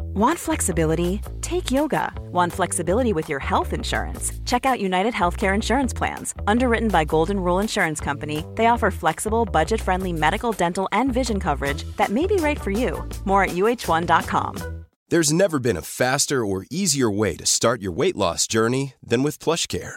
Want flexibility? Take yoga. Want flexibility with your health insurance? Check out United Healthcare Insurance Plans. Underwritten by Golden Rule Insurance Company, they offer flexible, budget friendly medical, dental, and vision coverage that may be right for you. More at uh1.com. There's never been a faster or easier way to start your weight loss journey than with PlushCare.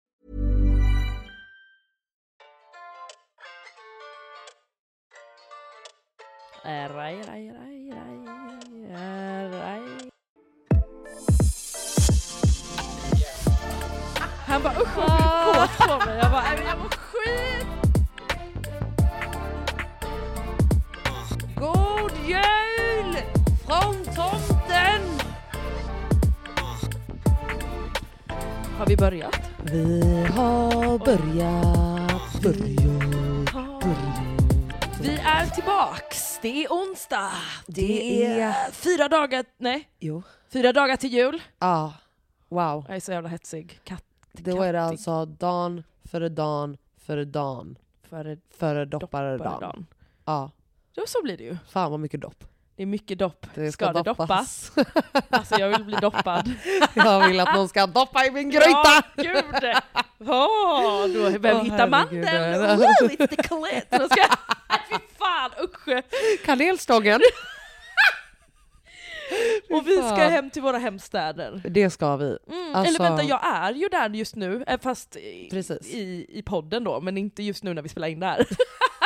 Raj, raj, raj, raj, raj. Han bara usch vad kåt på mig. Jag bara, "Nej, men jag mår skit. God jul från tomten. Har vi börjat? Vi har börjat, börjat, börjat. Vi är tillbaks. Det är onsdag. Det, Det är är- fyra dagar, nej, Jo. fyra dagar till jul. Ja, wow. Jag är så jävla hetsig. Katt, Då är det alltså dagen före dagen före dagen före före dopparedagen. dopparedagen. Ja, Ja, så blir det ju. fan vad mycket dopp. Det är mycket dopp. Det ska, det doppas? Alltså jag vill bli doppad. Jag vill att någon ska doppa i min gryta! Ja, gud! Åh, då behöver vi Åh, hitta herregud. mandeln. Wow, it's the clit. Då ska fan, usch! Kanelstången! Och vi ska hem till våra hemstäder. Det ska vi. Mm, Alltså- Eller vänta, jag är ju där just nu, eh, fast i, Precis. i, i podden då, men inte just nu när vi spelar in det här.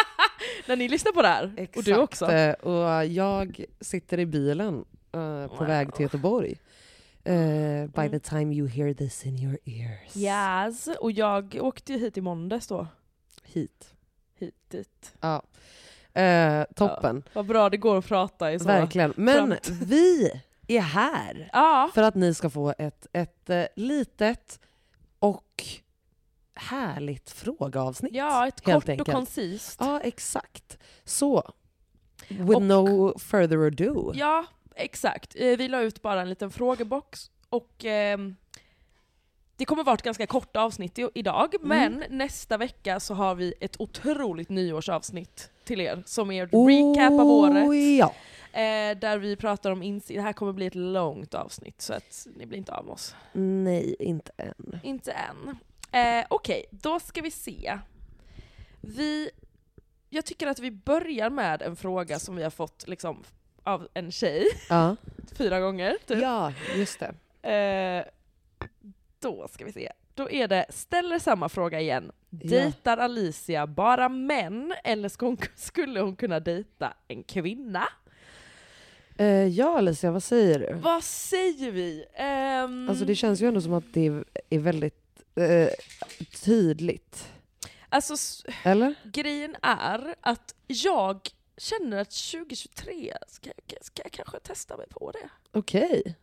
när ni lyssnar på det här. Och du också. Eh, Och jag sitter i bilen eh, på Wow. väg till Göteborg. Eh, by the time you hear this in your ears. Yes, och jag åkte ju hit i måndags då. Hit. Hit dit. Ja. Eh, toppen. Vad bra det går att prata i så. Verkligen. Men framt. vi är här Ja, för att ni ska få ett, ett eh, litet och härligt frågeavsnitt. ja ett kort enkelt. och koncist. Ja, exakt. Så, with Och- no further ado. Ja, exakt. Eh, Vi la ut bara en liten frågebox och ehm, det kommer vara ett ganska kort avsnitt i- idag, Mm. men nästa vecka så har vi ett otroligt nyårsavsnitt till er som är ett Oh, recap av året. Ja. Eh, där vi pratar om insikt. Det här kommer bli ett långt avsnitt så att ni blir inte av med oss. Nej, inte än. Inte än. Eh, Okej, då ska vi se. Vi, jag tycker att vi börjar med en fråga som vi har fått liksom, av en tjej Ja, fyra gånger. Typ. ja just det. Eh, då ska vi se. Då är det, ställer samma fråga igen. Ja. Dejtar Alicia bara män eller ska hon, skulle hon kunna dejta en kvinna? Eh, ja Alicia, vad säger du? Vad säger vi? Ehm, Alltså det känns ju ändå som att det är- är väldigt eh, tydligt. alltså, Eller? grejen är att jag känner att 2023 ska, ska jag kanske testa mig på det. Okej.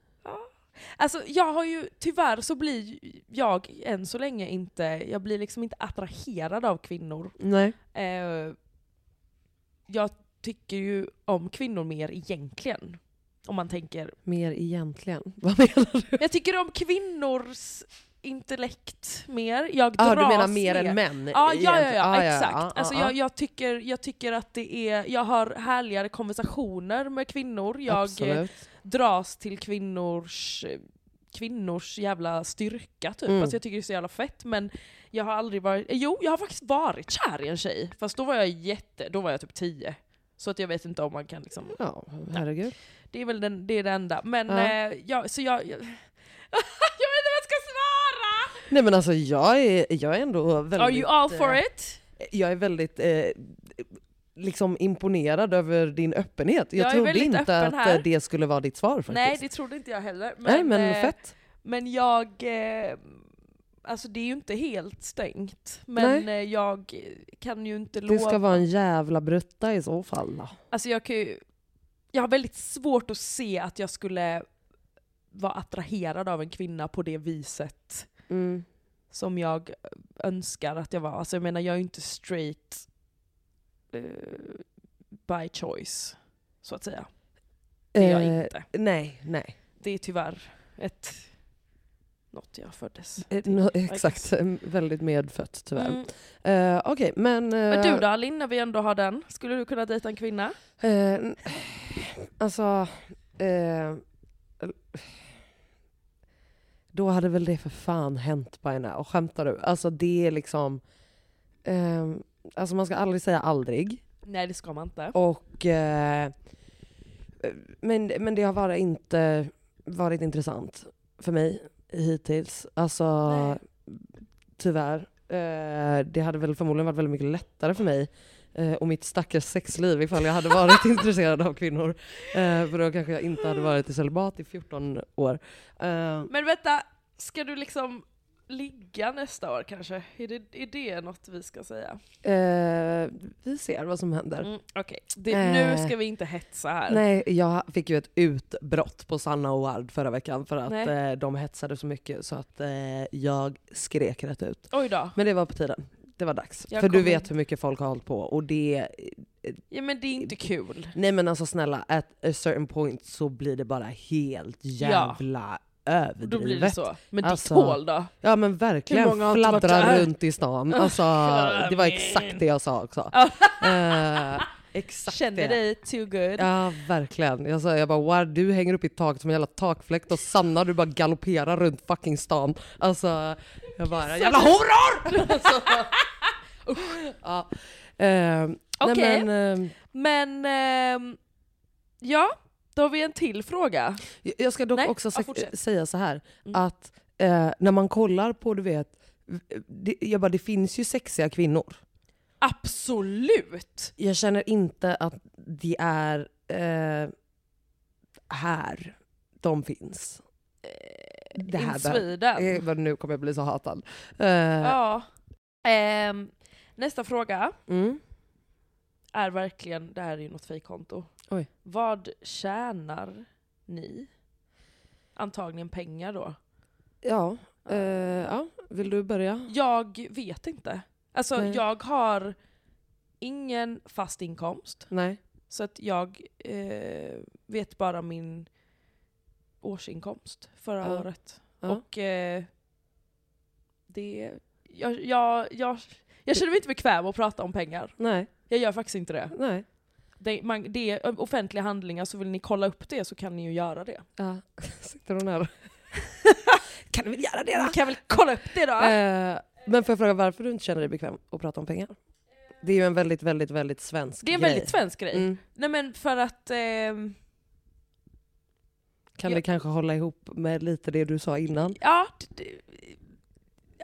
Alltså jag har ju, tyvärr så blir jag än så länge inte, jag blir liksom inte attraherad av kvinnor. Nej. Eh, jag tycker ju om kvinnor mer egentligen. Om man tänker. Mer egentligen. Vad menar du? Jag tycker om kvinnors intellekt mer. Jag Ah, du menar mer med. än män? Ja, ja, ja, ja Ah, exakt. ah, alltså ah, jag, jag, tycker, jag tycker att det är, jag har härligare konversationer med kvinnor. Jag Absolut. Dras till kvinnors, kvinnors jävla styrka typ. Mm. Alltså jag tycker det är så jävla fett men jag har aldrig varit, jo jag har faktiskt varit kär i en tjej. Fast då var jag jätte, då var jag typ 10. Så att jag vet inte om man kan liksom, Ja, herregud. det är väl den, det, är det enda. Men Ja. eh, ja, så jag, jag, jag vet inte vad jag ska svara! Nej men alltså jag är, jag är ändå väldigt... Are you all for eh, it? Jag är väldigt eh, liksom imponerad över din öppenhet. Jag, Jag trodde inte att här. eh, det skulle vara ditt svar faktiskt. Nej det trodde inte jag heller. Men, Nej men eh, fett. Men jag... Eh, alltså det är ju inte helt stängt. Men eh, jag kan ju inte lova... Det ska vara en jävla brutta i så fall då. Alltså jag kan ju... Jag har väldigt svårt att se att jag skulle vara attraherad av en kvinna på det viset Mm. som jag önskar att jag var. Alltså jag menar jag är ju inte straight eh, by choice, så att säga. Det är jag Eh, inte. Nej, nej. Det är tyvärr ett... Något jag föddes Eh, till, no, exakt, väldigt medfött tyvärr. Mm. Eh, Okej, men... Men eh, du då Linn, när vi ändå har den? Skulle du kunna dejta en kvinna? Eh, alltså... Eh, då hade väl det för fan hänt by now. Skämtar du? Alltså det är liksom... Eh, alltså man ska aldrig säga aldrig. Nej det ska man inte. Och... Eh, men, men det har bara inte varit intressant för mig hittills. Alltså Nej. tyvärr. Eh, det hade väl förmodligen varit väldigt mycket lättare för mig eh, och mitt stackars sexliv ifall jag hade varit intresserad av kvinnor. Eh, för då kanske jag inte hade varit i celibat i 14 år. Men vänta, ska du liksom ligga nästa år kanske? Är det, är det något vi ska säga? eh, vi ser vad som händer. Mm, Okej, Det- Eh. nu ska vi inte hetsa här. Nej, jag fick ju ett utbrott på Sanna och Ward förra veckan för att eh, de hetsade så mycket så att eh, jag skrek rätt ut. Oj då. Men det var på tiden. Det var dags. Jag för du vet inte- hur mycket folk har hållit på och det... Ja men det är inte kul. Nej men alltså snälla, at a certain point så blir det bara helt jävla överdrivet. Då blir det så. Men Alltså, ditt hål då? Ja men verkligen, fladdra runt i stan. Alltså, det var exakt det jag sa också. Eh, exakt Känner det. dig too good. Ja verkligen. Jag sa jag bara wow, du hänger upp i taket som en jävla takfläkt och Sanna du bara galopperar runt fucking stan. Alltså jag bara jävla horor! alltså, ja. Eh, Okej. nej, men, eh, Men, ehm, ja, då har vi en till fråga. jag ska dock Nej, också ja, säga så här Mm. att eh, när man kollar på du vet, det, jag bara, det finns ju sexiga kvinnor. Absolut! Jag känner inte att det är eh, här de finns. Det In här Sweden. Eh, men nu kommer jag bli så hatad. Eh, Ja. Ehm, nästa fråga mm. Är verkligen, det här är ju något fejkkonto. Oj. Vad tjänar ni? Antagligen pengar då. Ja, eh, ja, vill du börja? Jag vet inte. Alltså Nej. jag har ingen fast inkomst. Nej. Så att jag eh, vet bara min årsinkomst förra Ja. året. Ja. Och eh, det... Jag, jag, jag, jag känner mig inte bekväm att prata om pengar. Nej. Jag gör faktiskt inte det. Nej. Det, man, det är offentliga handlingar, så vill ni kolla upp det så kan ni ju göra det. Ja. Sitter hon här? kan du väl göra det Ni kan väl kolla upp det då? Eh, men får jag fråga varför du inte känner dig bekväm att prata om pengar? Det är ju en väldigt, väldigt, väldigt svensk det är en grej. väldigt svensk grej. Mm. Nej men för att... ehm, Kan Ja. det kanske hålla ihop med lite det du sa innan? Ja,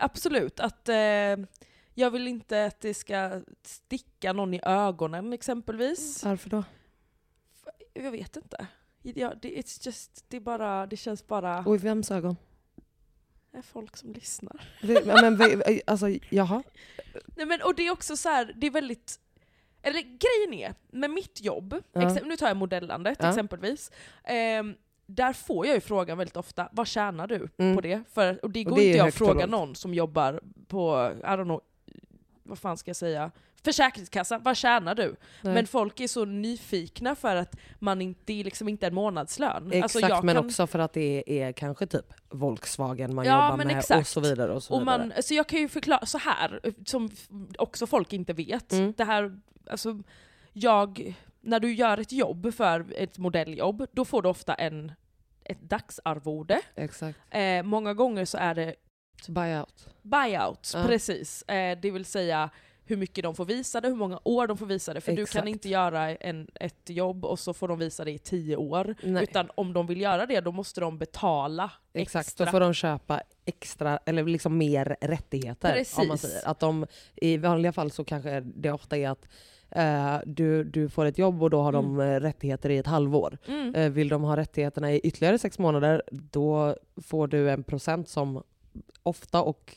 absolut. Att eh, jag vill inte att det ska sticka någon i ögonen exempelvis. Varför då? Jag vet inte. Ja, det, it's just, det, är bara, det känns bara... Och i vems ögon? Det är folk som lyssnar. Men, alltså, jaha? Nej, men, och det är också så här, det är väldigt... Eller grejen är, med mitt jobb, Ja. nu tar jag modellandet Ja. exempelvis, ehm, där får jag ju frågan väldigt ofta, vad tjänar du Mm. på det? För, och det går det är inte jag att och fråga någon som jobbar på, I don't know, vad fan ska jag säga? Försäkringskassan, vad tjänar du? Nej. Men folk är så nyfikna för att man inte, det är liksom inte en månadslön. Exakt, Alltså, men kan- också för att det är kanske typ Volkswagen man Ja, jobbar med och exakt. så vidare. Och så Och vidare. man, så jag kan ju förklara så här som också folk inte vet. Mm. Det här, alltså, jag, när du gör ett jobb för ett modelljobb, då får du ofta en, ett dagsarvode. Exakt. Eh, många gånger så är det Buyout. buyouts, Ja. precis. Eh, det vill säga hur mycket de får visa det, hur många år de får visa det. För du Exakt. kan inte göra en, ett jobb och så får de visa det i tio år. Nej. Utan om de vill göra det, då måste de betala Exakt, extra. då får de köpa extra, eller liksom mer rättigheter. Om man Precis. säger. Att de, I vanliga fall så kanske det ofta är att eh, du, du får ett jobb och då har de eh, rättigheter i ett halvår. Mm. Eh, vill de ha rättigheterna i ytterligare sex månader, då får du en procent som ofta och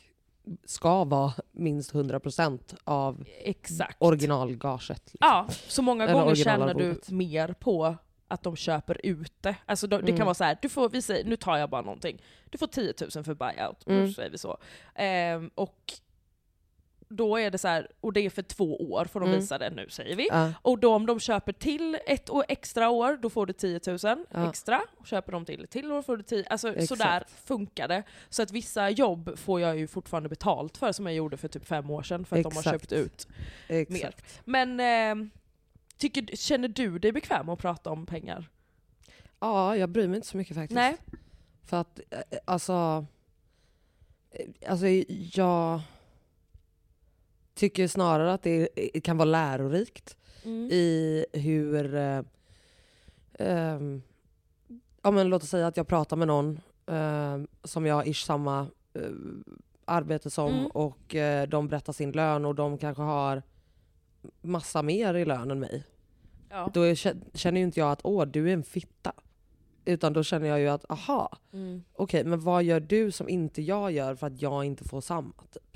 ska vara minst 100% av Exakt. originalgaget. Liksom. Ja, så många Eller gånger tjänar du mer på att de köper ut det. Alltså då, det kan Mm. vara så här, du får, vi säger, nu tar jag bara någonting. Du får 10 000 för buyout, Mm. säger vi så. Ehm, och då är det så här, och det är för två år får de Mm. visa det nu säger vi. Ja, Och då om de köper till ett år extra år, då får du 10 000 Ja. extra. Och köper de till ett till år får du 10 Alltså Exakt. sådär funkar det. Så att vissa jobb får jag ju fortfarande betalt för som jag gjorde för typ fem år sedan för att de har Exakt. köpt ut mer. exakt. Men eh, tycker, känner du dig bekväm att prata om pengar? Ja, jag bryr mig inte så mycket faktiskt. Nej. För att, eh, alltså... eh, Alltså jag tycker snarare att det eh, kan vara lärorikt Mm. i hur... Eh, ehm, ja men låt oss säga att jag pratar med någon eh, som jag ish samma eh, arbete som Mm. och eh, de berättar sin lön och de kanske har massa mer i lön än mig. Ja. Då är, känner ju inte jag att åh, du är en fitta. Utan då känner jag ju att aha, Mm. okej men vad gör du som inte jag gör för att jag inte får samma? Typ?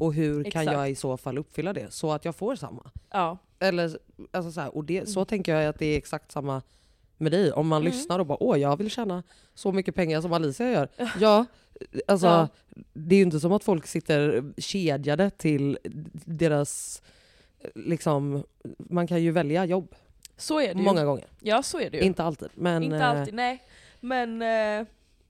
Och hur kan Exakt. jag i så fall uppfylla det så att jag får samma? ja. Eller, alltså så här, och det, så Mm. tänker jag att det är exakt samma med dig. Om man Mm. lyssnar och bara åh jag vill tjäna så mycket pengar som Alicia gör. Ja, alltså Ja. det är ju inte som att folk sitter kedjade till deras, liksom, man kan ju välja jobb Så är det ju. många gånger. Ja så är det ju. Inte alltid. Men, Inte eh, alltid, nej. Men eh,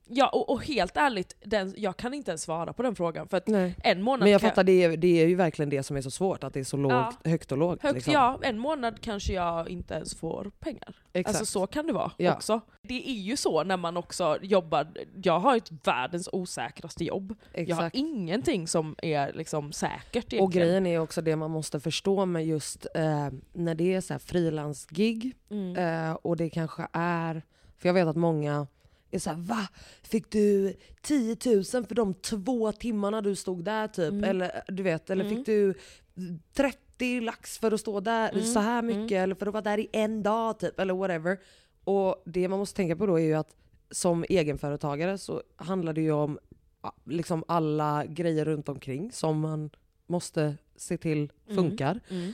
ja, och, och helt ärligt, den, jag kan inte ens svara på den frågan. För en månad Men jag fattar, det är, det är ju verkligen det som är så svårt, att det är så lågt, Ja. högt och lågt. Högt, liksom. ja, en månad kanske jag inte ens får pengar. Exakt. Alltså så kan det vara Ja. också. Det är ju så när man också jobbar, jag har ett världens osäkraste jobb. Jag har Exakt. ingenting som är liksom säkert egentligen. Och grejen är också det man måste förstå med just eh, när det är frilansgig Mm. eh, och det kanske är, för jag vet att många är såhär va? Fick du 10 000 för de två timmarna du stod där typ? Mm. Eller du vet, eller Mm. fick du 30 lax för att stå där Mm. så här mycket? Eller för att vara där i en dag typ? Eller whatever. Och det man måste tänka på då är ju att som egenföretagare så handlar det ju om liksom alla grejer runt omkring som man måste se till funkar. Mm.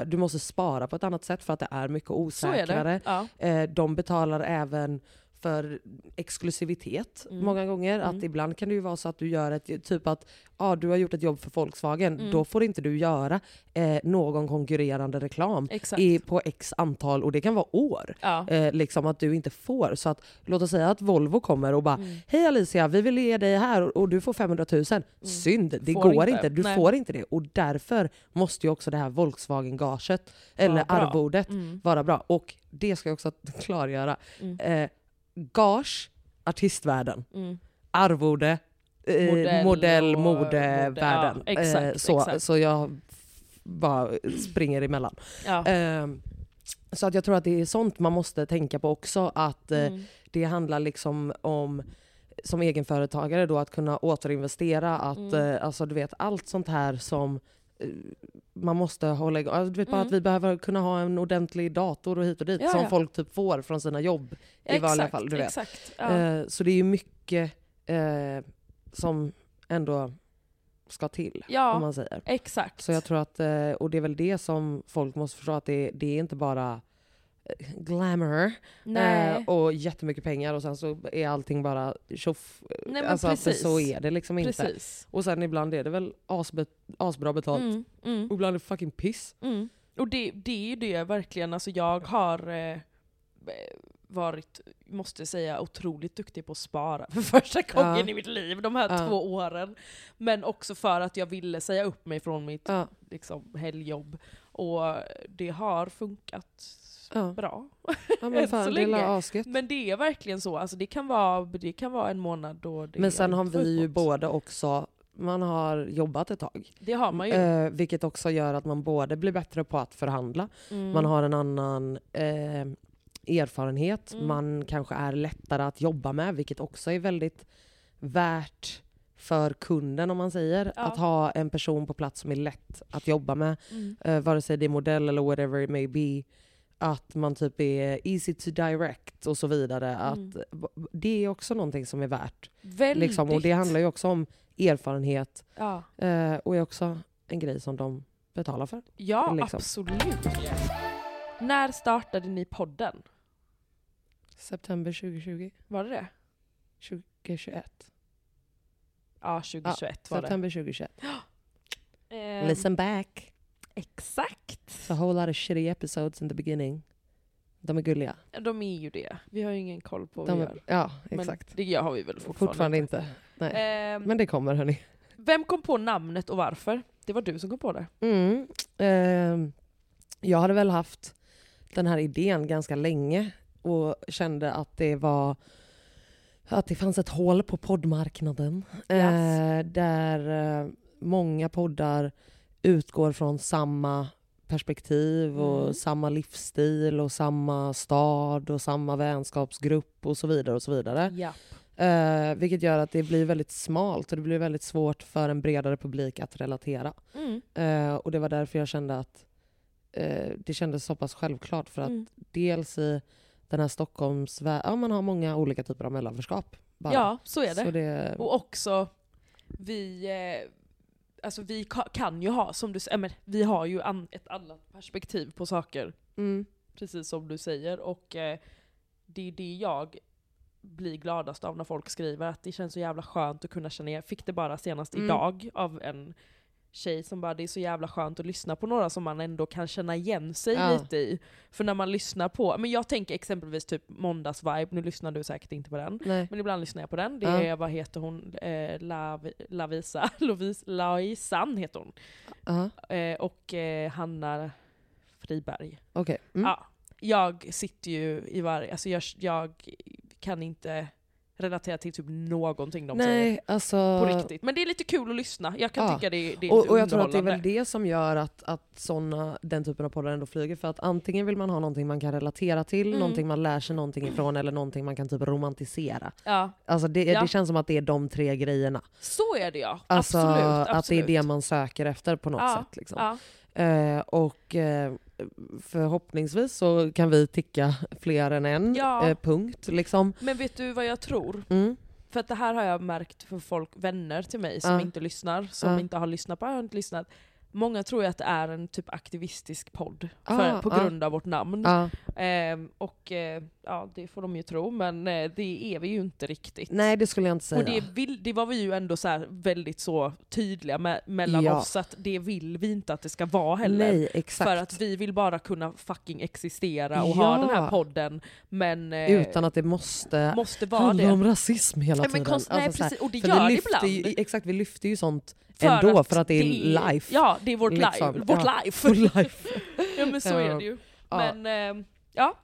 Eh, du måste spara på ett annat sätt för att det är mycket är osäkrare. det. Ja. Eh, de betalar även för exklusivitet Mm. många gånger. Mm. Att ibland kan det ju vara så att du gör ett, typ att ah, du har gjort ett jobb för Volkswagen, Mm. då får inte du göra eh, någon konkurrerande reklam Exakt. i, på x antal, och det kan vara år. Ja. Eh, liksom att du inte får. Så att, låt oss säga att Volvo kommer och bara Mm. Hej Alicia, vi vill ge dig här och, och du får 500 000. Synd, det Får går inte. inte. Du Nej. får inte det. Och därför måste ju också det här Volkswagen-gaget, eller bra. arvodet, Mm. vara bra. Och det ska jag också klargöra. Mm. Eh, gage, artistvärlden. Mm. Arvode, eh, Modell modell, modevärlden. mode- ja, eh, så, exakt. så jag bara springer emellan. Ja. Eh, så att jag tror att det är sånt man måste tänka på också. Att eh, Mm. det handlar liksom om som egenföretagare då att kunna återinvestera. Att, Mm. eh, alltså, du vet, allt sånt här som man måste hålla igång. Alltså, du vet bara Mm. att vi behöver kunna ha en ordentlig dator och hit och dit Ja, som ja. folk typ får från sina jobb i vanliga fall. Du vet. Exakt. Ja. Eh, så det är ju mycket eh, som ändå ska till. Ja. Om man säger. Exakt. Så jag tror att, eh, och det är väl det som folk måste förstå, att det, det är inte bara eh, glamour eh, och jättemycket pengar och sen så är allting bara tjoff. Nej men alltså, precis. så är det liksom inte. Precis. Och sen ibland är det väl asbe, asbra betalt Mm, mm, och ibland är det fucking piss. mm. Och det, det är ju det verkligen, alltså jag har eh, varit, måste säga, otroligt duktig på att spara för första gången Ja. i mitt liv de här Ja. två åren. Men också för att jag ville säga upp mig från mitt Ja, liksom, helgjobb. Och det har funkat ja. bra. ja men så fan, är länge. Men det är verkligen så, alltså det kan vara, det kan vara en månad då det Men sen har vi ju båda också Man har jobbat ett tag. Det har man ju. Eh, vilket också gör att man både blir bättre på att förhandla, Mm. man har en annan eh, erfarenhet, Mm. man kanske är lättare att jobba med, vilket också är väldigt värt för kunden om man säger. Ja. Att ha en person på plats som är lätt att jobba med, Mm. eh, vare sig det är modell eller whatever it may be. Att man typ är easy to direct och så vidare. Mm. Att, det är också någonting som är värt. Väldigt. Liksom. Och det handlar ju också om erfarenhet Ja, eh, och är också en grej som de betalar för. ja Liksom. absolut. När startade ni podden? September 2020, Var det det? 2021. Ja, 2021 var det. September 2021. Ehm, Listen back. Exakt. It's a whole lot of shitty episodes in the beginning. De är gulliga. De är ju det. Vi har ju ingen koll på vad De vi är, gör. ja, Men exakt. det har vi väl fortfarande, Fortfarande inte. Nej. Ehm, Men det kommer hörni. Vem kom på namnet och varför? Det var du som kom på det. Mm. ehm, jag hade väl haft den här idén ganska länge och kände att det var att det fanns ett hål på poddmarknaden. Eh, där eh, många poddar utgår från samma perspektiv och Mm. samma livsstil och samma stad och samma vänskapsgrupp och så vidare. och så vidare. Ja. Eh, vilket gör att det blir väldigt smalt och det blir väldigt svårt för en bredare publik att relatera. Mm. Eh, och det var därför jag kände att eh, det kändes så pass självklart för att Mm. dels i den här Stockholms... Ja, man har många olika typer av mellanförskap. Bara. Ja, så är det. Så det Och också, vi, eh, alltså vi ka- kan ju ha, som du säger, men vi har ju an- ett annat perspektiv på saker, mm, precis som du säger. Och eh, det är det jag blir gladast av när folk skriver, att det känns så jävla skönt att kunna känna igen. Fick det bara senast Mm. idag av en tjej som bara, det är så jävla skönt att lyssna på några som man ändå kan känna igen sig Ja. lite i. För när man lyssnar på, men jag tänker exempelvis typ måndagsvibe, nu lyssnar du säkert inte på den. nej. Men ibland lyssnar jag på den. Det Ja. är, vad heter hon, eh, Lav, Lavisa, Lovis, Laisan heter hon. Ja, Eh, och eh, Hanna Friberg. okej. Mm. Ja, jag sitter ju i varje, alltså jag, jag kan inte relatera till typ någonting de säger. Nej, alltså... På riktigt. Men det är lite kul att lyssna. Jag kan Ja. tycka det, det är Och, och jag tror att det är väl det som gör att, att såna, den typen av poddar ändå flyger. För att antingen vill man ha någonting man kan relatera till, Mm. någonting man lär sig någonting ifrån eller någonting man kan typ romantisera. Ja, Alltså det, Ja. det känns som att det är de tre grejerna. så är det ja. Alltså absolut, att det är absolut. det man söker efter på något Ja, sätt. Liksom. Ja. Eh, och eh, förhoppningsvis så kan vi ticka fler än en Ja. eh, punkt. Liksom. Men vet du vad jag tror? Mm. För att det här har jag märkt för folk, vänner till mig som Ja. inte lyssnar, som Ja. inte har lyssnat på, har inte lyssnat. Många tror ju att det är en typ aktivistisk podd, Ah, för, på ah. grund av vårt namn. Ja. Ehm, och eh, ja, det får de ju tro, men eh, det är vi ju inte riktigt. Nej, det skulle jag inte säga. och det, vill, det var vi ju ändå så väldigt så tydliga med, mellan Ja. oss, att det vill vi inte att det ska vara heller. Nej, exakt. För att vi vill bara kunna fucking existera och Ja. ha den här podden, men eh, Utan att det måste, måste vara handla det. om rasism hela Nej, men tiden. konst- nej, Alltså så här, precis, och det gör det ibland. Ju, exakt, vi lyfter ju sånt ändå för att det är life. Ja, det är vårt Liksom, life. Vårt ja. life. Ja men så är det ju. Men eh, ja,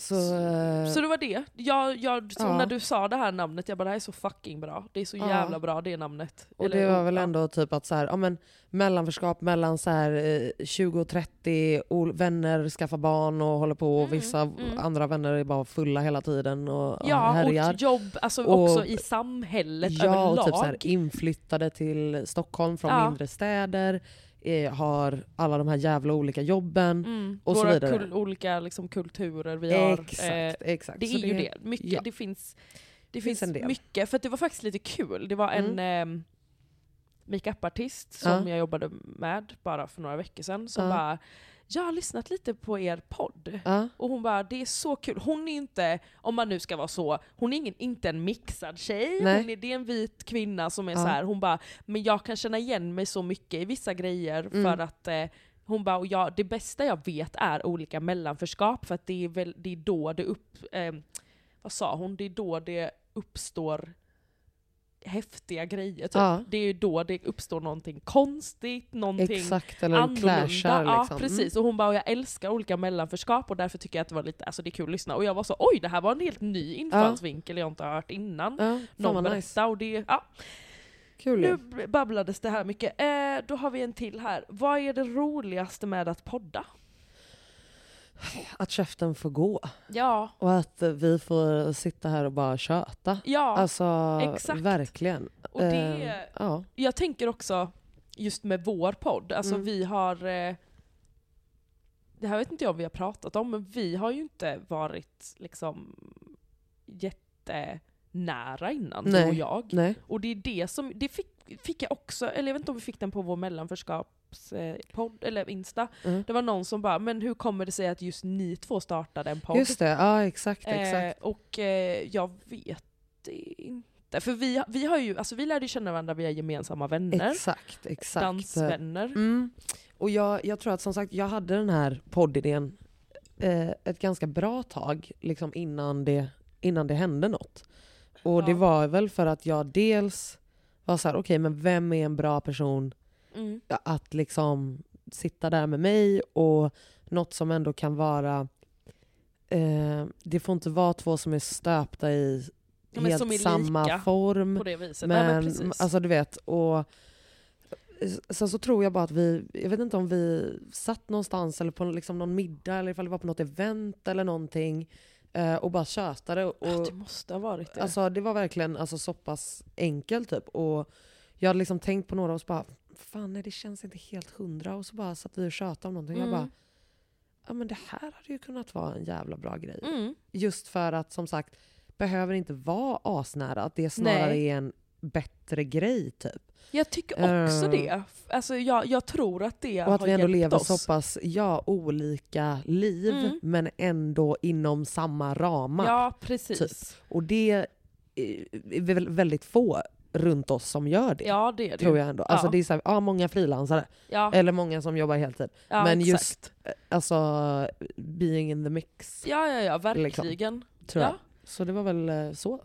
Så, eh, så det var det. Jag, jag, så Ja. när du sa det här namnet, jag bara det här är så fucking bra. Det är så Ja. jävla bra det namnet. och Eller, det var väl ja. ändå typ att så här, ja, men, mellanförskap mellan så här, eh, 20 och 30, ol- vänner skaffar barn och håller på och Mm, vissa mm. andra vänner är bara fulla hela tiden och ja, Ja, härjar. och jobb, alltså Och- också i samhället Ja, överlag. och typ så här, inflyttade till Stockholm från Ja. mindre städer, eh, har alla de här jävla olika jobben. mm, och så våra vidare. kul, olika liksom, kulturer vi har. Exakt, Eh, exakt. det Så är ju det. Mycket, ja. det finns, det finns finns, mycket. För det var faktiskt lite kul. Det var en mm. makeup-artist som Ja. jag jobbade med bara för några veckor sedan som Ja. bara jag har lyssnat lite på er podd. Ja. Och hon bara, det är så kul. Hon är inte, om man nu ska vara så, hon är ingen, inte en mixad tjej. Nej. Hon är, det är en vit kvinna som är Ja. så här. hon bara, men jag kan känna igen mig så mycket i vissa grejer Mm. för att eh, hon bara, och jag, det bästa jag vet är olika mellanförskap för att det är, väl, det är då det upp... Eh, vad sa hon? Det är då det uppstår häftiga grejer. Typ. Ja. Det är ju då det uppstår någonting konstigt, någonting Exakt, eller annorlunda. clashar Ja, liksom. precis. Och hon bara, jag älskar olika mellanförskap och därför tycker jag att det var lite, alltså det är kul att lyssna. Och jag var så, oj det här var en helt ny infallsvinkel jag inte har hört innan. Mm. Ja, Någon vad berättade nice. och det, ja. Kul Nu babblades det här mycket. Eh, då har vi en till här. Vad är det roligaste med att podda? Att käften får gå. Ja, Och att vi får sitta här och bara köta. ja. alltså exakt. verkligen. och det, Eh, ja. jag tänker också just med vår podd, alltså Mm. vi har eh, det här vet inte jag om vi har pratat om, men vi har ju inte varit liksom jättenära innan, du Nej. och jag. Nej. Och det är det som, det fick, fick jag också, eller jag vet inte om vi fick den på vår eh, eller Insta. Mm. Det var någon som bara, men hur kommer det sig att just ni två startade en podd? Just det, ja exakt. exakt. Eh, och eh, jag vet inte. För vi, vi har ju, alltså vi lärde ju känna varandra via gemensamma vänner. Exakt, exakt. Dansvänner. Mm. Och jag, jag tror att som sagt, jag hade den här poddidén eh, ett ganska bra tag liksom innan, det, innan det hände något. Och det Ja. var väl för att jag dels var så här, okej men vem är en bra person Mm. att liksom sitta där med mig och något som ändå kan vara eh, det får inte vara två som är stöpta i Ja, men helt samma form. På det viset. Nej, men Men, precis. alltså du vet, och sen så tror jag bara att vi, jag vet inte om vi satt någonstans eller på liksom någon middag eller ifall det var på något event eller någonting eh, och bara tjötade. Och, Ah, det måste ha varit det. Alltså det var verkligen alltså, så pass enkelt typ. Och jag hade liksom tänkt på några och så bara, fan nej det känns inte helt hundra. Och så bara satt vi och tjötade om någonting. Jag Mm. bara, ja men det här hade ju kunnat vara en jävla bra grej. mm. Just för att som sagt, behöver inte vara asnära. Att det snarare Nej. är en bättre grej typ. Jag tycker också Eh. det. Alltså jag, jag tror att det Och att har vi ändå lever oss. så pass ja, olika liv Mm. men ändå inom samma ramar. Ja, precis. typ. Och det är är väl väldigt få runt oss som gör det. Ja, det är det Tror jag ändå. Alltså Ja. det är så här, ja, många frilansare, Ja, eller många som jobbar heltid. ja, men exakt. just alltså being in the mix, Ja, ja, ja, liksom. verkligen. tror jag. Ja, Så det var väl eh, så.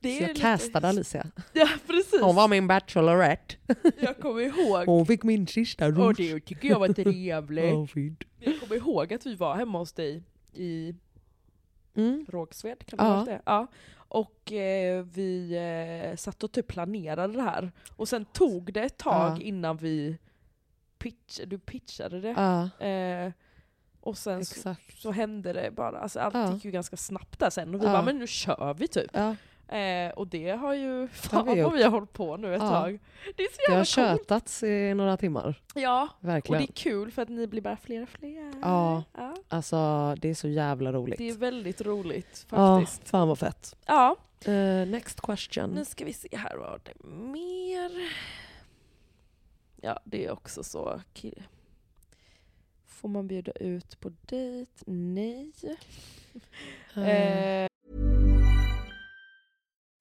det så jag lite- castade Alicia. Ja, precis. Hon var min bachelorette. Jag kommer ihåg. Hon fick min sista Och ros. det tycker jag var trevligt. Fint. Jag kommer ihåg att vi var hemma hos dig i Mm. Rågsved, kan det Ja. det? Ja. Och eh, vi eh, satt och typ planerade det här. Och sen tog det ett tag Ja. innan vi pitch, du pitchade det. Ja, Eh, och sen så, så hände det bara, alltså allt Ja. gick ju ganska snabbt där sen. Och vi Ja. bara, men nu kör vi typ. Ja, Eh, och det har ju, fan vi vad vi har hållit på nu ett Ja. tag. Det är så det har jävla coolt. tjötats i några timmar. Ja, och Verkligen. det är kul för att ni blir bara fler och fler. Ja. ja. Alltså det är så jävla roligt. Det är väldigt roligt Ja, faktiskt. fan vad fett. Ja, Eh, next question. nu ska vi se här vad har det mer. Ja, det är också så. Får man bjuda ut på dejt? Nej. Eh,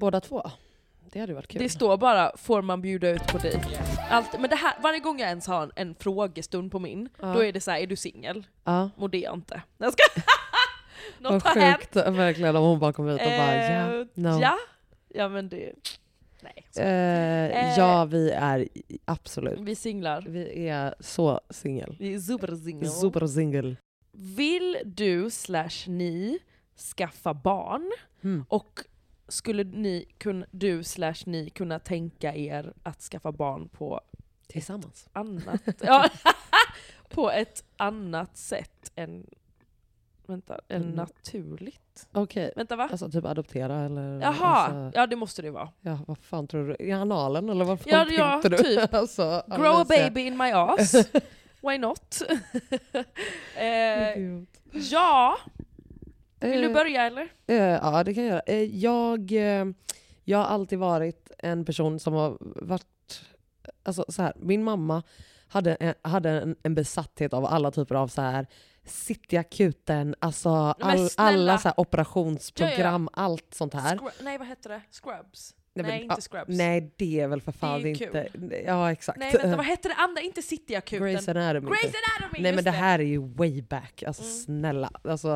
Båda två. Det hade varit kul. det står bara, får man bjuda ut på dejt? Allt, men det här, varje gång jag ens har en, en frågestund på min, Ja. då är det så här: är du singel? ja. Och det är jag inte. Jag ska... Vad Något har hänt. sjukt verkligen om hon bara kom ut och bara ja, Eh, no. ja. Ja men det... Nej. Eh, ja vi är absolut. Vi singlar. Vi är så singel. Vi är supersinglar. Super single. Vill du slash ni skaffa barn. Mm. Och skulle ni kunna, du slash ni kunna tänka er att skaffa barn på Tillsammans. annat, ja, på ett annat sätt än, vänta, än Mm. naturligt? Okej. Vänta va? Alltså typ adoptera eller? Jaha, Alltså, ja det måste det vara. ja, vad fan tror du? I analen eller vad fan Ja, ja, tänkte du? typ. alltså, Grow a baby in my ass. Why not? eh, ja, vill du Eh, börja eller? Eh, ja, det kan jag göra. Eh, jag, jag har alltid varit en person som har varit... Alltså så här, min mamma hade, en, hade en, en besatthet av alla typer av så här Cityakuten, alltså all, alla så här operationsprogram, allt sånt här. Scrub- nej vad heter det? Scrubs? Nej, Nej, men, inte Scrubs. Nej, det är väl för fan ju inte... Ja, exakt. Nej vänta, vad hette det andra? Inte Cityakuten? Grey's Anatomy. Grey's typ. Anatomy! Nej men det här är ju way back, alltså Mm. snälla. Alltså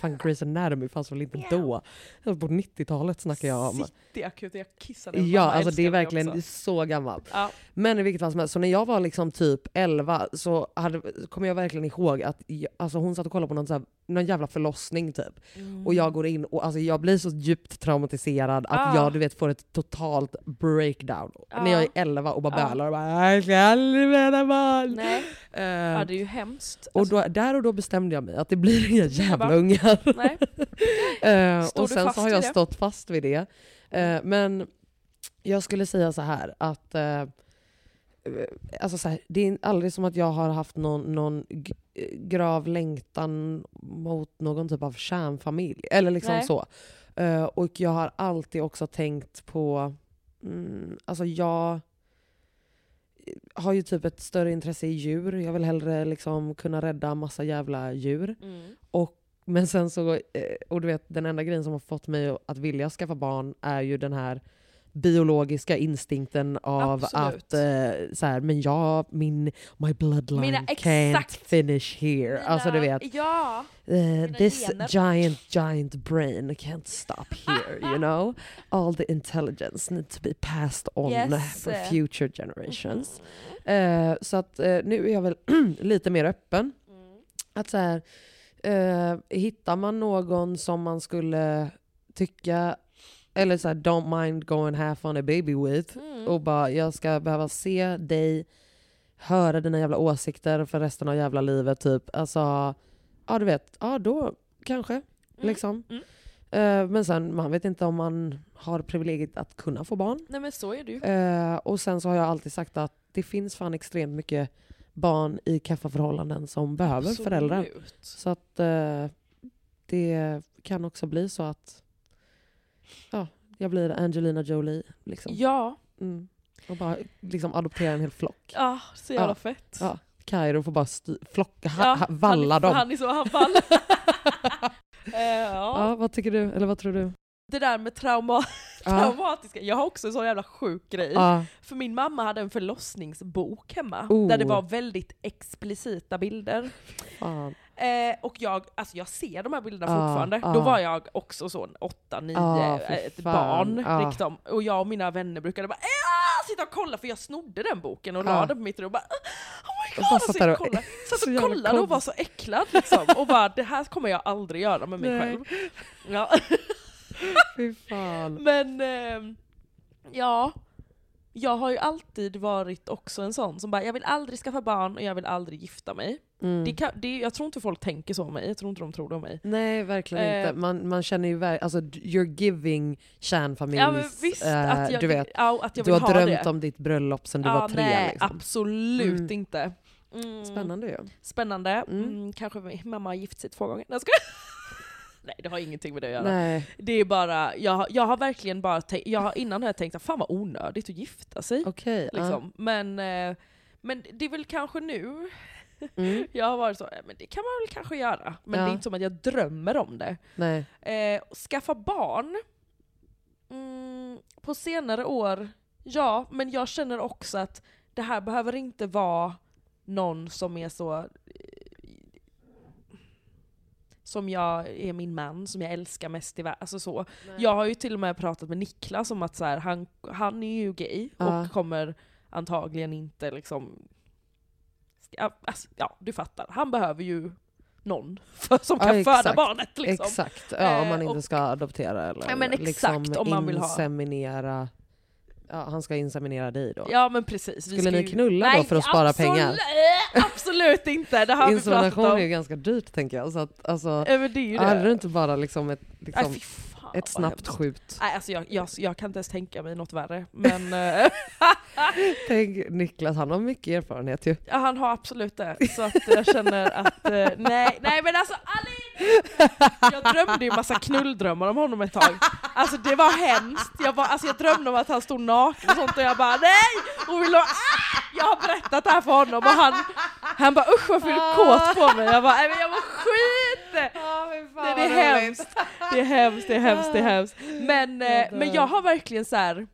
fan Grey's Anatomy fanns väl inte då? Alltså, På 90-talet snackar jag om. Cityakuten, jag kissade. Ja, alltså det är verkligen så gammalt. Ja. Men i vilket fall som helst, så när jag var liksom typ 11 så hade, kommer jag verkligen ihåg att jag, alltså hon satt och kollade på någon, så här, någon jävla förlossning typ. Och jag går in och alltså jag blir så djupt traumatiserad att Ah. jag du vet får ett totalt breakdown. Ah. När jag är 11 och bara Ah. bölar och bara “jag ska aldrig föda barn”. Nej, Eh, ja, det är ju hemskt. och Alltså, då, där och då bestämde jag mig att det blir inga jävla bara- ungar. Står och sen så har jag det? stått fast vid det. Eh, men jag skulle säga så här att alltså så här, det är aldrig som att jag har haft någon, någon grav längtan mot någon typ av kärnfamilj. Eller liksom Nej. så. Eh, och jag har alltid också tänkt på... Mm, alltså jag har ju typ ett större intresse i djur. Jag vill hellre liksom kunna rädda massa jävla djur. Mm. Och, men sen så, eh, och du vet den enda grejen som har fått mig att vilja skaffa barn är ju den här biologiska instinkten av Absolut. att eh, så här, men jag, min, my bloodline Mina- can't exakt. finish here. Alltså du vet, Ja! eh, this gener. giant giant brain can't stop here, you know? All the intelligence needs to be passed on Yes. for future generations. Mm. Eh, så att eh, nu är jag väl lite mer öppen. Mm. Att så här, hittar man någon som man skulle tycka, eller så här, don't mind going half on a baby with, Mm. och bara jag ska behöva se dig, höra dina jävla åsikter för resten av jävla livet typ. Alltså, ja du vet, ja då kanske. Mm. Liksom. Mm. Eh, men sen, man vet inte om man har privilegiet att kunna få barn. Nej men så är det ju. Eh, och sen så har jag alltid sagt att det finns fan extremt mycket barn i kaffaförhållanden som behöver föräldrar. Absolut. Så att eh, det kan också bli så att ja, jag blir Angelina Jolie. Liksom. Ja, Mm. Och bara liksom adoptera en hel flock. ja så jävla Ja. fett. Ja. Kairo får bara styr, flocka, ha, Ja, ha, valla han, dem. Han är så, han vallar. Eh, ja. Ja, vad tycker du? Eller vad tror du? Det där med trauma, traumatiska, jag har också en sån jävla sjuk grej. För min mamma hade en förlossningsbok hemma, Oh. där det var väldigt explicita bilder. Fan. Eh, och jag, alltså jag ser de här bilderna Ah, fortfarande. ah. Då var jag också så 8-9, Ah, fy ett barn. Ah. Liksom. Och jag och mina vänner brukade bara "Ah!" sitta och kolla, för jag snodde den boken och Ah. la den på mitt rum och bara Oh my god! Och satt så och- kollade, satt och kollade och var så äcklad liksom. Och bara det här kommer jag aldrig göra med mig Nej. själv. Ja. Fy fan. Men ehm, ja, jag har ju alltid varit också en sån som bara jag vill aldrig skaffa barn och jag vill aldrig gifta mig. Mm. Det kan, det, jag tror inte folk tänker så om mig, jag tror inte de tror det om mig. Nej, verkligen Eh. inte. Man, man känner ju ver- alltså you're giving kärnfamiljs... Ja visst, eh, jag, du vet, ja, att jag du vill har ha drömt det. om ditt bröllop sen du ja, var tre. nej, liksom. absolut Mm. inte. Mm. Spännande ju. Spännande. Mm. Mm. kanske mamma har gift sig två gånger. Nej, jag skojar. Nej det har ingenting med det att göra. Nej. Det är bara, jag, jag har verkligen bara tänkt, jag har, innan har jag tänkt att fan vad onödigt att gifta sig. Ja. Liksom. Men, eh, men det är väl kanske nu Mm. jag har varit så, "Ja, men det kan man väl kanske göra. Men Ja. det är inte som att jag drömmer om det. Eh, skaffa barn, mm, på senare år, ja, men jag känner också att det här behöver inte vara någon som är så som jag är min man, som jag älskar mest i världen. Alltså så. Jag har ju till och med pratat med Niklas om att så här, han, han är ju gay Ja. och kommer antagligen inte liksom... Ja, alltså, ja, du fattar. Han behöver ju någon för, som Ja, kan föda exakt. barnet. Liksom. Exakt, ja, om man Eh, inte och- ska adoptera eller Ja, men exakt, liksom om man vill ha. inseminera. Ja, han ska inseminera dig då. Ja men precis. Skulle ska ni ju- knulla då för att spara absolut, pengar? Absolut inte, det har vi pratat Insemination är om. ju ganska dyrt tänker jag. Så att, alltså, Ja, det är ju hade du det. inte bara liksom ett, Nej, liksom, fan, ett snabbt skjut? Nej, alltså jag, jag, jag kan inte ens tänka mig något värre. Men eh, Tänk Niklas, han har mycket erfarenhet ju. ja, han har absolut det. Så att jag känner att, eh, nej, nej men alltså Alin! Jag drömde ju massa knulldrömmar om honom ett tag. Alltså det var hemskt. Jag, var, alltså, jag drömde om att han stod naken och sånt och jag bara nej! Och vill ha! Jag har berättat det här för honom och han, han bara usch är du kåt på mig? Jag bara nej men jag var skit! Det, det är hemskt. Det är hemskt, det är hemskt, det är hemskt. Men, eh, men jag har verkligen så här.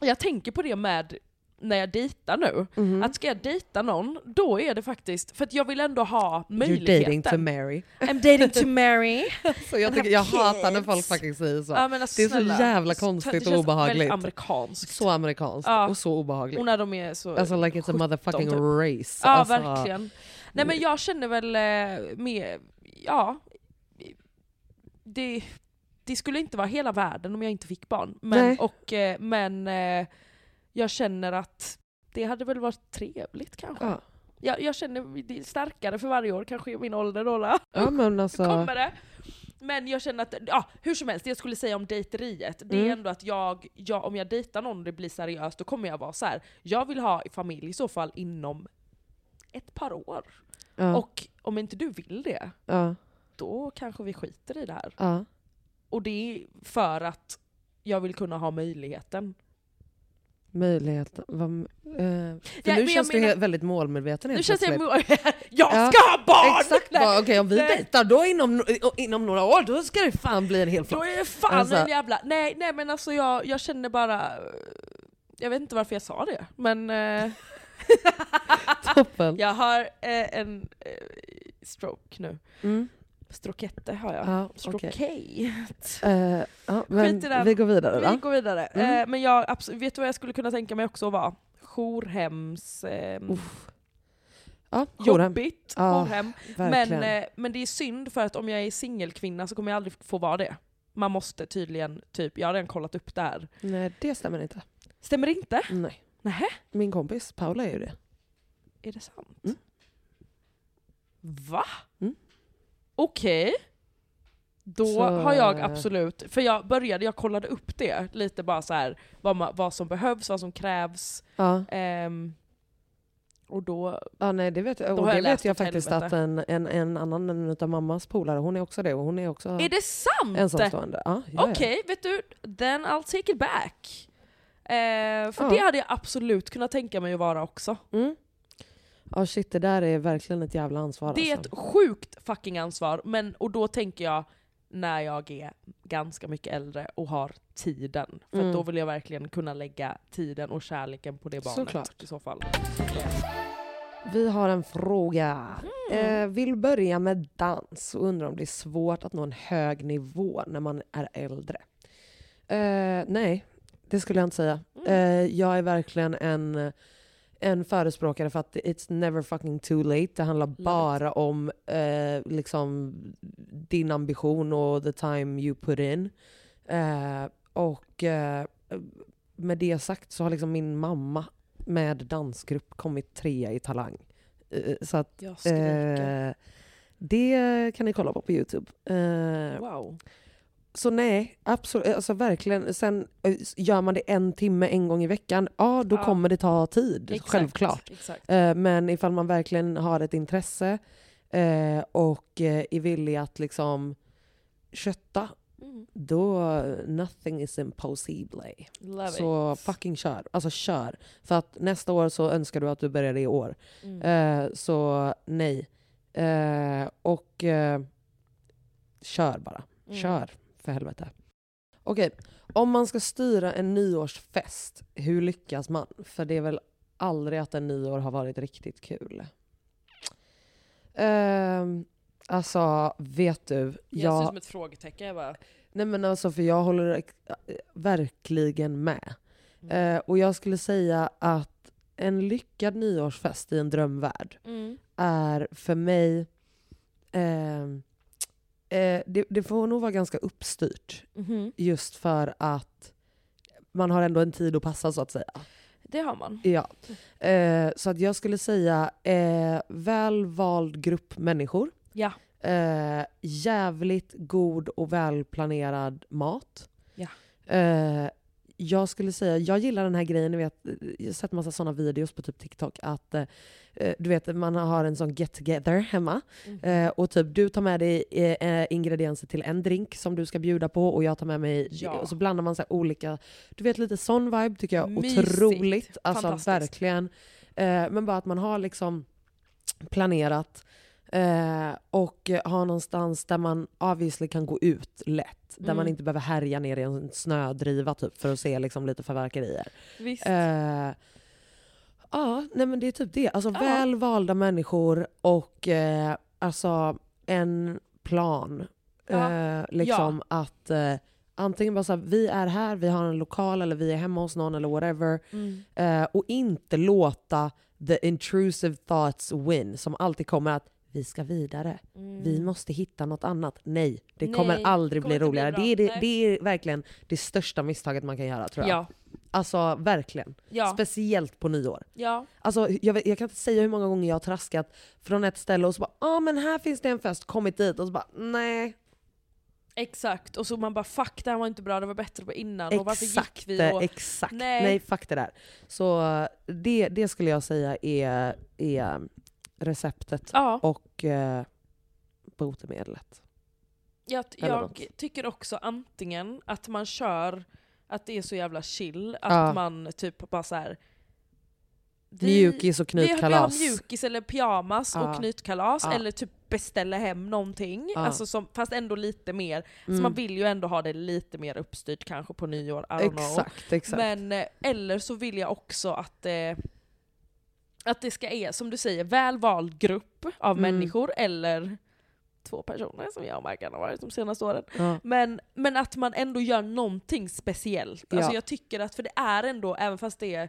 jag tänker på det med när jag dejtar nu, Mhm. att ska jag dejta någon, då är det faktiskt, för att jag vill ändå ha You're möjligheten. dating to marry. I'm dating to marry. Så jag, tycker, jag hatar när folk fucking säger så. Ja, alltså, Det är så snälla. jävla Det konstigt och obehagligt. Amerikanskt. Så amerikanskt Ja. och så obehagligt. Och när de är så... Alltså like it's a 17 motherfucking typ. race. Ja alltså, verkligen. Nej men jag känner väl eh, mer, ja, det, det skulle inte vara hela världen om jag inte fick barn. Men, Nej. och, eh, men eh, jag känner att det hade väl varit trevligt kanske. Ja. Jag, jag känner är starkare för varje år, kanske i min ålder då. ja men alltså. kommer det. Men jag känner att, ja hur som helst, det jag skulle säga om dejteriet, det är Mm. ändå att jag, jag, om jag dejtar någon och det blir seriöst, då kommer jag vara så här. jag vill ha familj i så fall inom ett par år. Ja, Och om inte du vill det, ja, då kanske vi skiter i det här. ja. Och det är för att jag vill kunna ha möjligheten. Möjlighet. Vad, eh, för Ja, nu känns du menar- väldigt målmedveten Nu känns jag, plötsligt. jag ska Ja, ha barn! Exakt, bara, okej om vi nej. dejtar då inom, inom några år då ska det fan bli en hel Då flock. är det fan Alltså- en jävla... Nej, nej men alltså jag, jag känner bara... Jag vet inte varför jag sa det, men eh, Toppen. jag har eh, en eh, stroke nu. Mm. Strokette har jag. Ja, okej. Strokej. Eh, ja, men vi går vidare Vi då. går vidare. Mm. Eh, men jag, absolut, vet du vad jag skulle kunna tänka mig också att vara? Jourhems... Eh, Uff. Ja, jourhem. jobbigt Ja, jourhem. Men, eh, men det är synd för att om jag är singelkvinna så kommer jag aldrig få vara det. Man måste tydligen, typ, jag har redan kollat upp det här. Nej det stämmer inte. Stämmer det inte? Nej. Nähä? Min kompis Paula är ju det. Är det sant? Mm. Va? Mm. Okej. Då Så- har jag absolut, för jag började, jag kollade upp det lite bara så här vad, ma- vad som behövs, vad som krävs. Ja. Ehm, och då, Ja nej det vet jag. Då Och jag det läst vet jag faktiskt helvete. att en, en, en annan en av mammas polare, hon är också det och hon är också är det sant? ensamstående. Ja. Okej, vet du, then I'll take it back. Eh, för Ja. det hade jag absolut kunnat tänka mig att vara också. Mm. Ja shit det där är verkligen ett jävla ansvar Det är alltså. ett sjukt fucking ansvar, men, och då tänker jag när jag är ganska mycket äldre och har tiden. För Mm. då vill jag verkligen kunna lägga tiden och kärleken på det barnet Såklart. i så fall. Vi har en fråga. Mm. Eh, vill börja med dans och undrar om det är svårt att nå en hög nivå när man är äldre. Eh, nej, det skulle jag inte säga. Mm. Eh, jag är verkligen en, en förespråkare för att it's never fucking too late. Det handlar bara om eh, liksom din ambition och the time you put in. Eh, och eh, med det sagt så har liksom min mamma med dansgrupp kommit trea i Talang. Eh, så att eh, det kan ni kolla på på Youtube. Eh, wow. Så nej, absolut, alltså verkligen. Sen eh, gör man det en timme en gång i veckan, ja då Ja. kommer det ta tid, Exakt, självklart. Exakt. Eh, men ifall man verkligen har ett intresse eh, och är villig att liksom kötta, Mm. då nothing is impossible. Love Så it. fucking kör. Alltså kör. För att nästa år så önskar du att du började i år. Mm. Så nej. Och kör bara. Mm. Kör, för helvete. Okej, om man ska styra en nyårsfest, hur lyckas man? För det är väl aldrig att en nyår har varit riktigt kul. Ehm, alltså, vet du? Jag ser Jag, som ett frågetecken. Jag bara, nej men alltså, för jag håller ex- verkligen med. Mm. Eh, och jag skulle säga att en lyckad nyårsfest i en drömvärld mm. är för mig ehm, eh, det, det får nog vara ganska uppstyrt. Mhm. Just för att man har ändå en tid att passa så att säga. Det har man. Ja. Eh, så att jag skulle säga eh, väl vald grupp människor. Ja. Eh, jävligt god och välplanerad mat. Ja. Eh, jag skulle säga, jag gillar den här grejen, ni vet, jag har sett massa sådana videos på typ TikTok, att eh, du vet man har en sån get together hemma eh, och typ du tar med dig eh, ingredienser till en drink som du ska bjuda på och jag tar med mig, Ja. och så blandar man så här olika, du vet lite sån vibe tycker jag Mysigt. otroligt. Alltså verkligen. Eh, men bara att man har liksom planerat eh, och har någonstans där man obviously kan gå ut lätt. Där Mm. man inte behöver härja ner i en snödriva typ för att se liksom lite förverkerier. Visst. Eh, ja, nej men det är typ det. Alltså Ja. väl valda människor och eh, alltså en plan. Ja. Eh, liksom att eh, antingen bara så här, vi är här, vi har en lokal eller vi är hemma hos någon eller whatever. Mm. Och inte låta the intrusive thoughts win som alltid kommer att vi ska vidare. Vi måste hitta något annat. Nej, det kommer Mm. Nej, aldrig kommer bli bli roligare. bra. det, är det, det är verkligen det största misstaget man kan göra tror jag. Ja. Alltså verkligen. Ja. Speciellt på nyår. ja. Alltså, jag, jag kan inte säga hur många gånger jag har traskat från ett ställe och så bara ah, men här finns det en fest, kommit dit och så bara nej. Exakt, och så man bara fuck det här var inte bra, det var bättre på innan. och varför Exakt, gick vi? Och, exakt. Nej. Nej. fuck det där. Så det, det skulle jag säga är, är receptet ja, och eh, botemedlet. jag, jag tycker också antingen att man kör att det är så jävla chill, att Ja. man typ bara så här. Mjukis och vi, vi har knytkalas. mjukis eller pyjamas Ja. och knytkalas, eller typ beställa hem någonting, alltså som, fast ändå lite mer. Så Mm. man vill ju ändå ha det lite mer uppstyrt kanske på nyår, I don't know. Exakt, exakt. Men, eh, eller så vill jag också att, eh, att det ska är, som du säger, väl vald grupp av Mm. människor, eller två personer som jag och Maggan har varit de senaste åren. ja. Men, men att man ändå gör någonting speciellt. Alltså Ja. jag tycker att, för det är ändå, även fast det är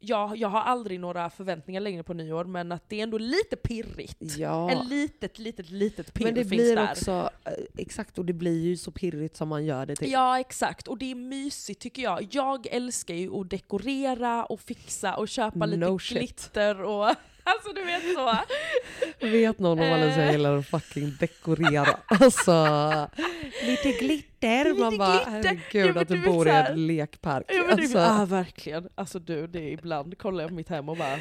jag, jag har aldrig några förväntningar längre på nyår, men att det är ändå lite pirrigt. ja. En litet, litet, litet pirr Men det finns blir där. också, eh, exakt, och det blir ju så pirrigt som man gör det till. Ja exakt, och det är mysigt tycker jag. Jag älskar ju att dekorera och fixa och köpa lite No shit. glitter och alltså du vet så. Vet någon om Alicia Eh. gillar att fucking dekorera? Alltså, lite glitter. Lite man bara, glitter. herregud Ja, att du du vet bor i en lekpark. Ja, du, alltså, ah, verkligen. Alltså du, det är ibland kollar jag på mitt hem och bara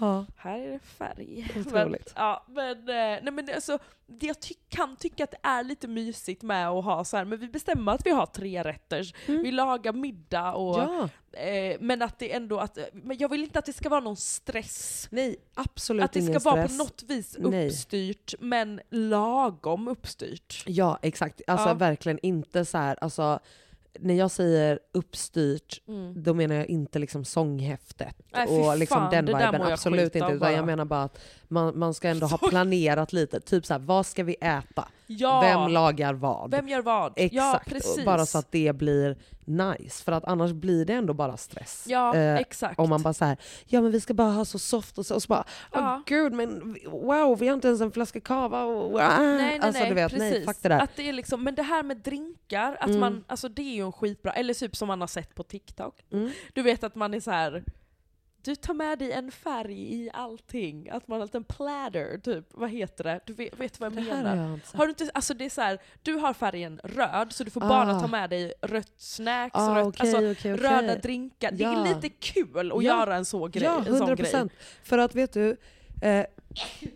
ja, här är det färg. Otroligt. Men, ja, men, eh, nej, men alltså, det jag ty- kan tycka att det är lite mysigt med att ha så här, men vi bestämmer att vi har tre rätters. vi lagar middag och Mm. ja. Eh, men att det ändå, att, men jag vill inte att det ska vara någon stress. Nej, absolut Att det ska ingen vara på stress. något vis Nej. uppstyrt, men lagom uppstyrt. Ja, exakt. Alltså Ja. verkligen inte så här, alltså när jag säger uppstyrt, Mm. då menar jag inte liksom sånghäftet Nej, och liksom fan, den viben. Absolut inte. Utan jag menar bara att man, man ska ändå ha planerat lite. Typ så här, vad ska vi äta? Ja, Vem lagar vad? vem gör vad? Exakt, Ja, bara så att det blir nice. För att annars blir det ändå bara stress. Ja, Eh, exakt. om man bara säger ja men vi ska bara ha så soft och så, och så bara, Ja. gud men wow vi har inte ens en flaska cava. Och, ah. Nej, nej, alltså nej, du vet, precis. nej fuck det där. Att det är liksom, men det här med drinkar, att Mm. man, alltså det är ju en skitbra, eller typ som man har sett på TikTok. Mm. Du vet att man är så här. Du tar med dig en färg i allting. Att man har en liten platter, typ. Vad heter det? Du vet, vet vad jag Det menar? har jag inte. Har du inte, alltså det är så här, du har färgen röd, så du får Ah. bara ta med dig rött snacks, Ah, rött, okej, alltså, okej, okej. röda drinkar. Det Ja. är lite kul att Ja. göra en, så grej, Ja, en sån 100 grej. procent. För att vet du, eh,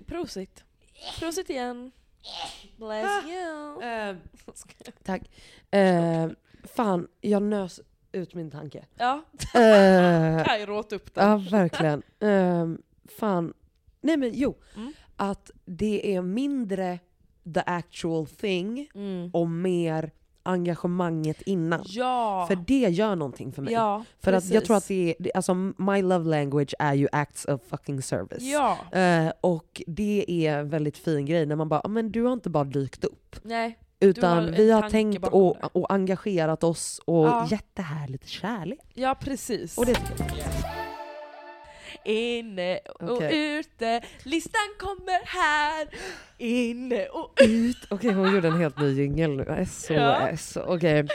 Prosit. Prosit igen. Bless you. eh, tack. Eh, fan, jag nös ut min tanke. Ja, Eh, Kairo åt upp den. Ja, verkligen. Um, fan. Nej men jo. Mm. Att det är mindre the actual thing Mm. och mer engagemanget innan. Ja. För det gör någonting för mig. ja, för att jag tror att det är, alltså my love language är ju acts of fucking service. Ja, Eh, och det är en väldigt fin grej när man bara, "Ah, men du har inte bara dykt upp. nej. Utan en vi har tänkt och, och engagerat oss och Ja. gett det här lite kärlek. Ja, precis. Och det. Inne och Okej. ute, listan kommer här. Inne och Ut. Okej, hon gjorde en helt ny jingel nu. SOS. Okej.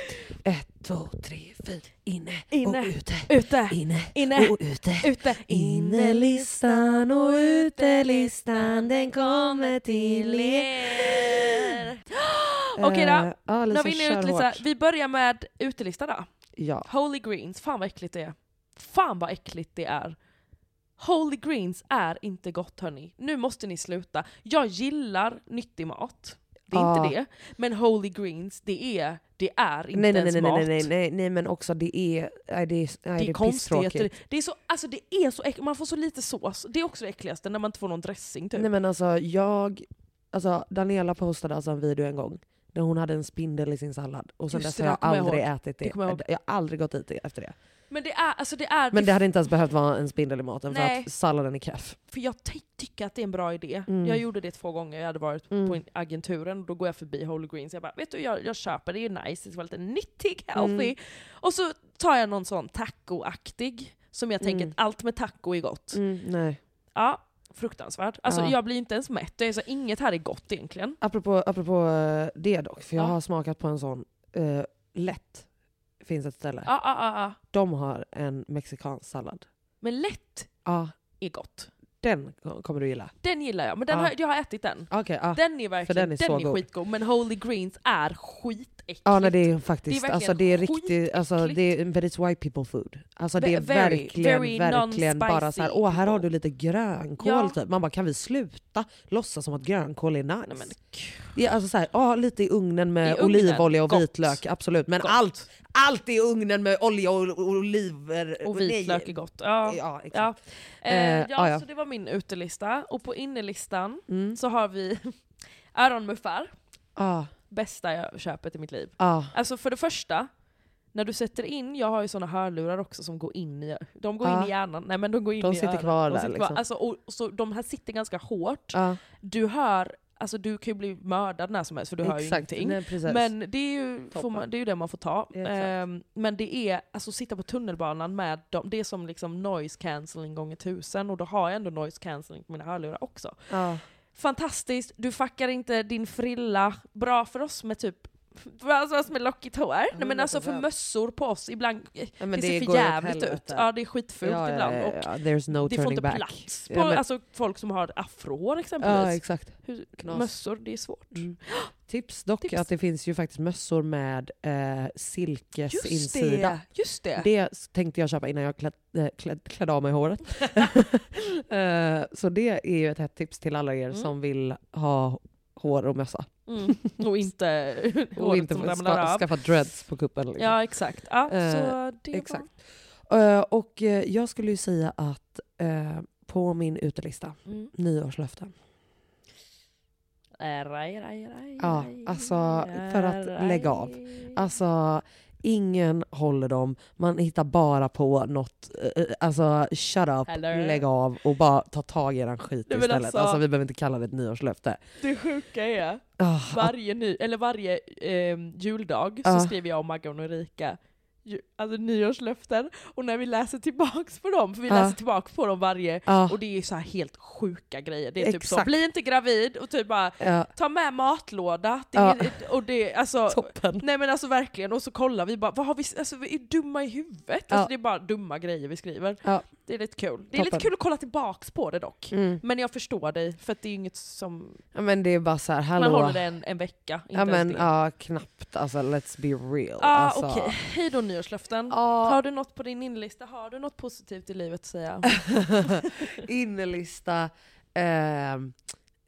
Ett, två, tre, fyra. Inne, Inne. och ute. ute. Inne, Inne. och ute. Ute. Innelistan och utelistan den kommer till er. Okej då, ja, nu har Lisa, vi inne hårt. Vi börjar med utelista då. Ja. Holy Greens, fan vad äckligt det är. Fan vad äckligt det är. Holy Greens är inte gott hörni. Nu måste ni sluta. Jag gillar nyttig mat. Det är Ja. inte det. Men Holy Greens, det är, det är inte Nej, nej, ens nej, nej, mat. nej, nej, nej, men också det är, nej, det är, nej, Det det är är konstigheter. Det är så, alltså det är så äckligt. Man får så lite sås. Det är också det äckligaste, när man inte får någon dressing typ. Nej men alltså jag, alltså Daniela postade alltså en video en gång där hon hade en spindel i sin sallad och sen dess har jag jag aldrig ihåg. ätit Det det. jag. Jag har aldrig gått dit efter det. Men det är, alltså det är... Men det hade inte ens behövt vara en spindel i maten för Nej. att salladen är keff. För jag ty- tycker att det är en bra idé. Mm. Jag gjorde det två gånger, jag hade varit Mm. på en- agenturen och då går jag förbi Holy Greens. Jag bara, vet du jag, jag köper, det är nice, det ska vara lite nyttig, healthy. Mm. Och så tar jag någon sån taco-aktig, som jag tänker Mm. att allt med taco är gott. Mm, nej. Ja, fruktansvärt. Alltså Ja. jag blir inte ens mätt, det är så, inget här är gott egentligen. Apropå, apropå eh, det dock, för jag Ja. har smakat på en sån, uh, lätt finns ett ställe. Ja, ja, ja. De har en mexikansk sallad. Men lätt Ja, är gott. Den kommer du gilla. Den gillar jag, men den Ja. har, jag har ätit den. Okej, ja. Den är verkligen den är så god. skitgod, men Holy Greens är skitäckligt. Ja, nej, det är faktiskt, Det är alltså det är riktigt, alltså det är, but it's white people food. Alltså det är Ve- very, verkligen, very verkligen bara så här, åh här har people." du lite grönkål Ja. typ. Man bara, kan vi sluta låtsas som att grönkål är nice? Nej, men, Det är alltså så här, åh, lite i ugnen med I ugnen, olivolja och gott. vitlök, absolut. Men Gott. allt, allt i ugnen med olja och oliver. och vitlök är gott. Ja. Ja, exakt. Ja. Eh, Eh, ja, ja, ja. så det var min utelista. Och på innelistan Mm. så har vi öronmuffar. Ah, Bästa jag köpet i mitt liv. ah. Alltså för det första, när du sätter in, jag har ju såna hörlurar också som går in i, de går in Ja. i hjärnan, nej men de går in De i sitter örat. kvar de där, sitter liksom. Alltså, och, så de här sitter ganska hårt. ah. Du hör, alltså du kan ju bli mördad när som helst för du hör ju Exakt, ingenting. nej. Men det är, ju, man, det är ju det man får ta. Exakt. Ehm, men det är, alltså sitta på tunnelbanan med dem, det är som liksom noise cancelling gånger tusen och då har jag ändå noise cancelling på mina hörlurar också. ah. Fantastiskt, du fuckar inte din frilla. Bra för oss med typ Alltså med lockigt hår. Nej men alltså för 100%. mössor på oss, ibland Ja, men det det ser för jävligt ut. Ja det är skitfult Ja, ja, ibland. ja, Och ja, There's no det får inte back. plats på Ja, men- alltså, folk som har afrohår exempelvis. Ja, exakt. Hur, mössor, det är svårt. Mm. Tips dock Tips. att det finns ju faktiskt mössor med eh, Just silkesinsida. det! Just det. Det tänkte jag köpa innan jag kläd, äh, kläd, klädde av mig håret. eh, så det är ju ett hett tips till alla er Mm. som vill ha hår och mössa. Mm. Och inte Och håret inte som ska, skaffa dreads på kuppen. Liksom. Ja exakt. Ja, Eh, så det exakt. Eh, och eh, jag skulle ju säga att på min utelista, Var... Mm. nyårslöften. Raj, raj, raj, Ja, alltså, för att lägga av. Alltså, ingen håller dem. Man hittar bara på något. eh, Alltså, shut up, Eller? lägg av och bara ta tag i eran skit Nej, istället. alltså- Alltså, vi behöver inte kalla det ett nyårslöfte. Det sjuka är, att- varje, ny, eller varje eh, juldag så skriver jag och Maggan och Erika alltså nyårslöften, och när vi läser tillbaks på dem, för vi Ja. läser tillbaks på dem varje, ja, och det är så här helt sjuka grejer. Det är typ så, Exakt. bli inte gravid, och typ bara ja, ta med matlåda. Det är, och det, alltså, toppen. Nej men alltså verkligen, och så kollar vi bara, vad har vi, alltså vi är dumma i huvudet. Alltså, det är bara dumma grejer vi skriver. Det är lite kul. Det är lite kul att kolla tillbaks på det dock. Mm. Men jag förstår dig, för det är inget som... Ja, men det är bara så här, hallå. Man håller det en, en vecka, inte ja, men, ja, knappt. Alltså, let's be real. Ah, alltså. Okej, hej då nyårslöften. Ja. Har du något på din inlista? Har du något positivt i livet att säga? Innelista. Eh,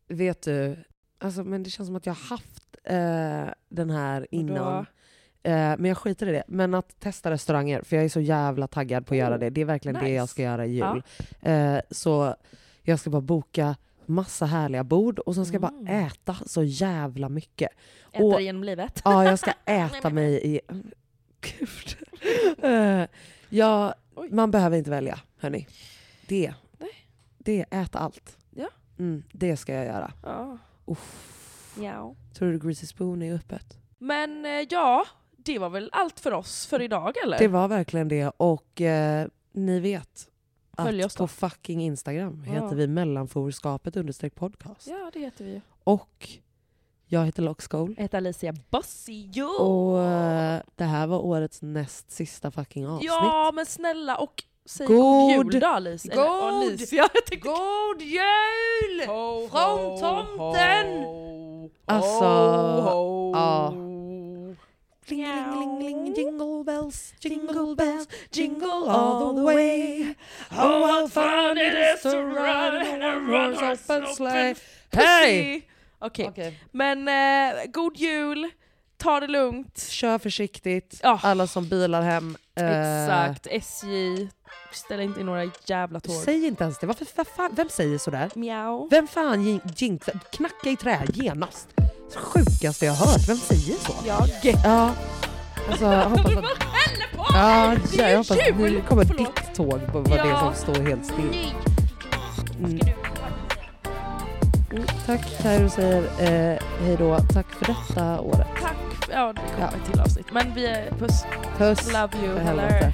vet du, alltså, men det känns som att jag har haft eh, den här innan. Eh, men jag skiter i det. Men att testa restauranger, för jag är så jävla taggad på att göra det. Det är verkligen det nice. jag ska göra i jul. Eh, så jag ska bara boka massa härliga bord och sen ska jag Mm. bara äta så jävla mycket. Äta Och- genom livet? Ja, jag ska äta mig i... Gud. Eh, ja, Oj. man behöver inte välja, hörni. Det. Nej. Det, äta allt. Ja. Mm, det ska jag göra. Ja. Uff. ja. Tror du Greasy Spoon är öppet? Men ja, det var väl allt för oss för idag eller? Det var verkligen det. Och eh, ni vet, Följ att oss på fucking Instagram Ja. heter vi mellanforskapet understreck podcast. Ja, det heter vi. Och jag heter Loxcole. Jag heter Alicia Bossio. Och eh, det här var årets näst sista fucking avsnitt. Ja, men snälla och säg God- god jul då Alicia. Eller, God- Alicia. Jag tänkte, God jul! Ho, Från ho, tomten! ho, Alltså, ho, ja. Ho. Ling, ling, ling, ling, jingle bells, jingle bells, jingle all the way. Oh, how fun it is to ride in a one open sleigh. Hej! Okej, Okej. men eh, god jul, ta det lugnt. Kör försiktigt, Ja. alla som bilar hem. eh, Exakt, SJ, ställ inte in några jävla tåg. Säg inte ens det. Varför, vad fan, vem säger sådär? Mjau. Vem fan jin- jinx, knacka i trä genast. Sjukaste jag har hört. Vem säger så? Jag. Ja. Alltså, jag hoppas att... Ja, ja, jag hoppas att nu kommer Förlåt. ditt tåg på vad det är Ja. som står helt still. Mm. Mm, tack Tairo säger eh, hej då. Tack för detta året. Tack. Ja, det kommer Ja. ett till avsnitt. Men vi är puss. Puss. Love you. För Eller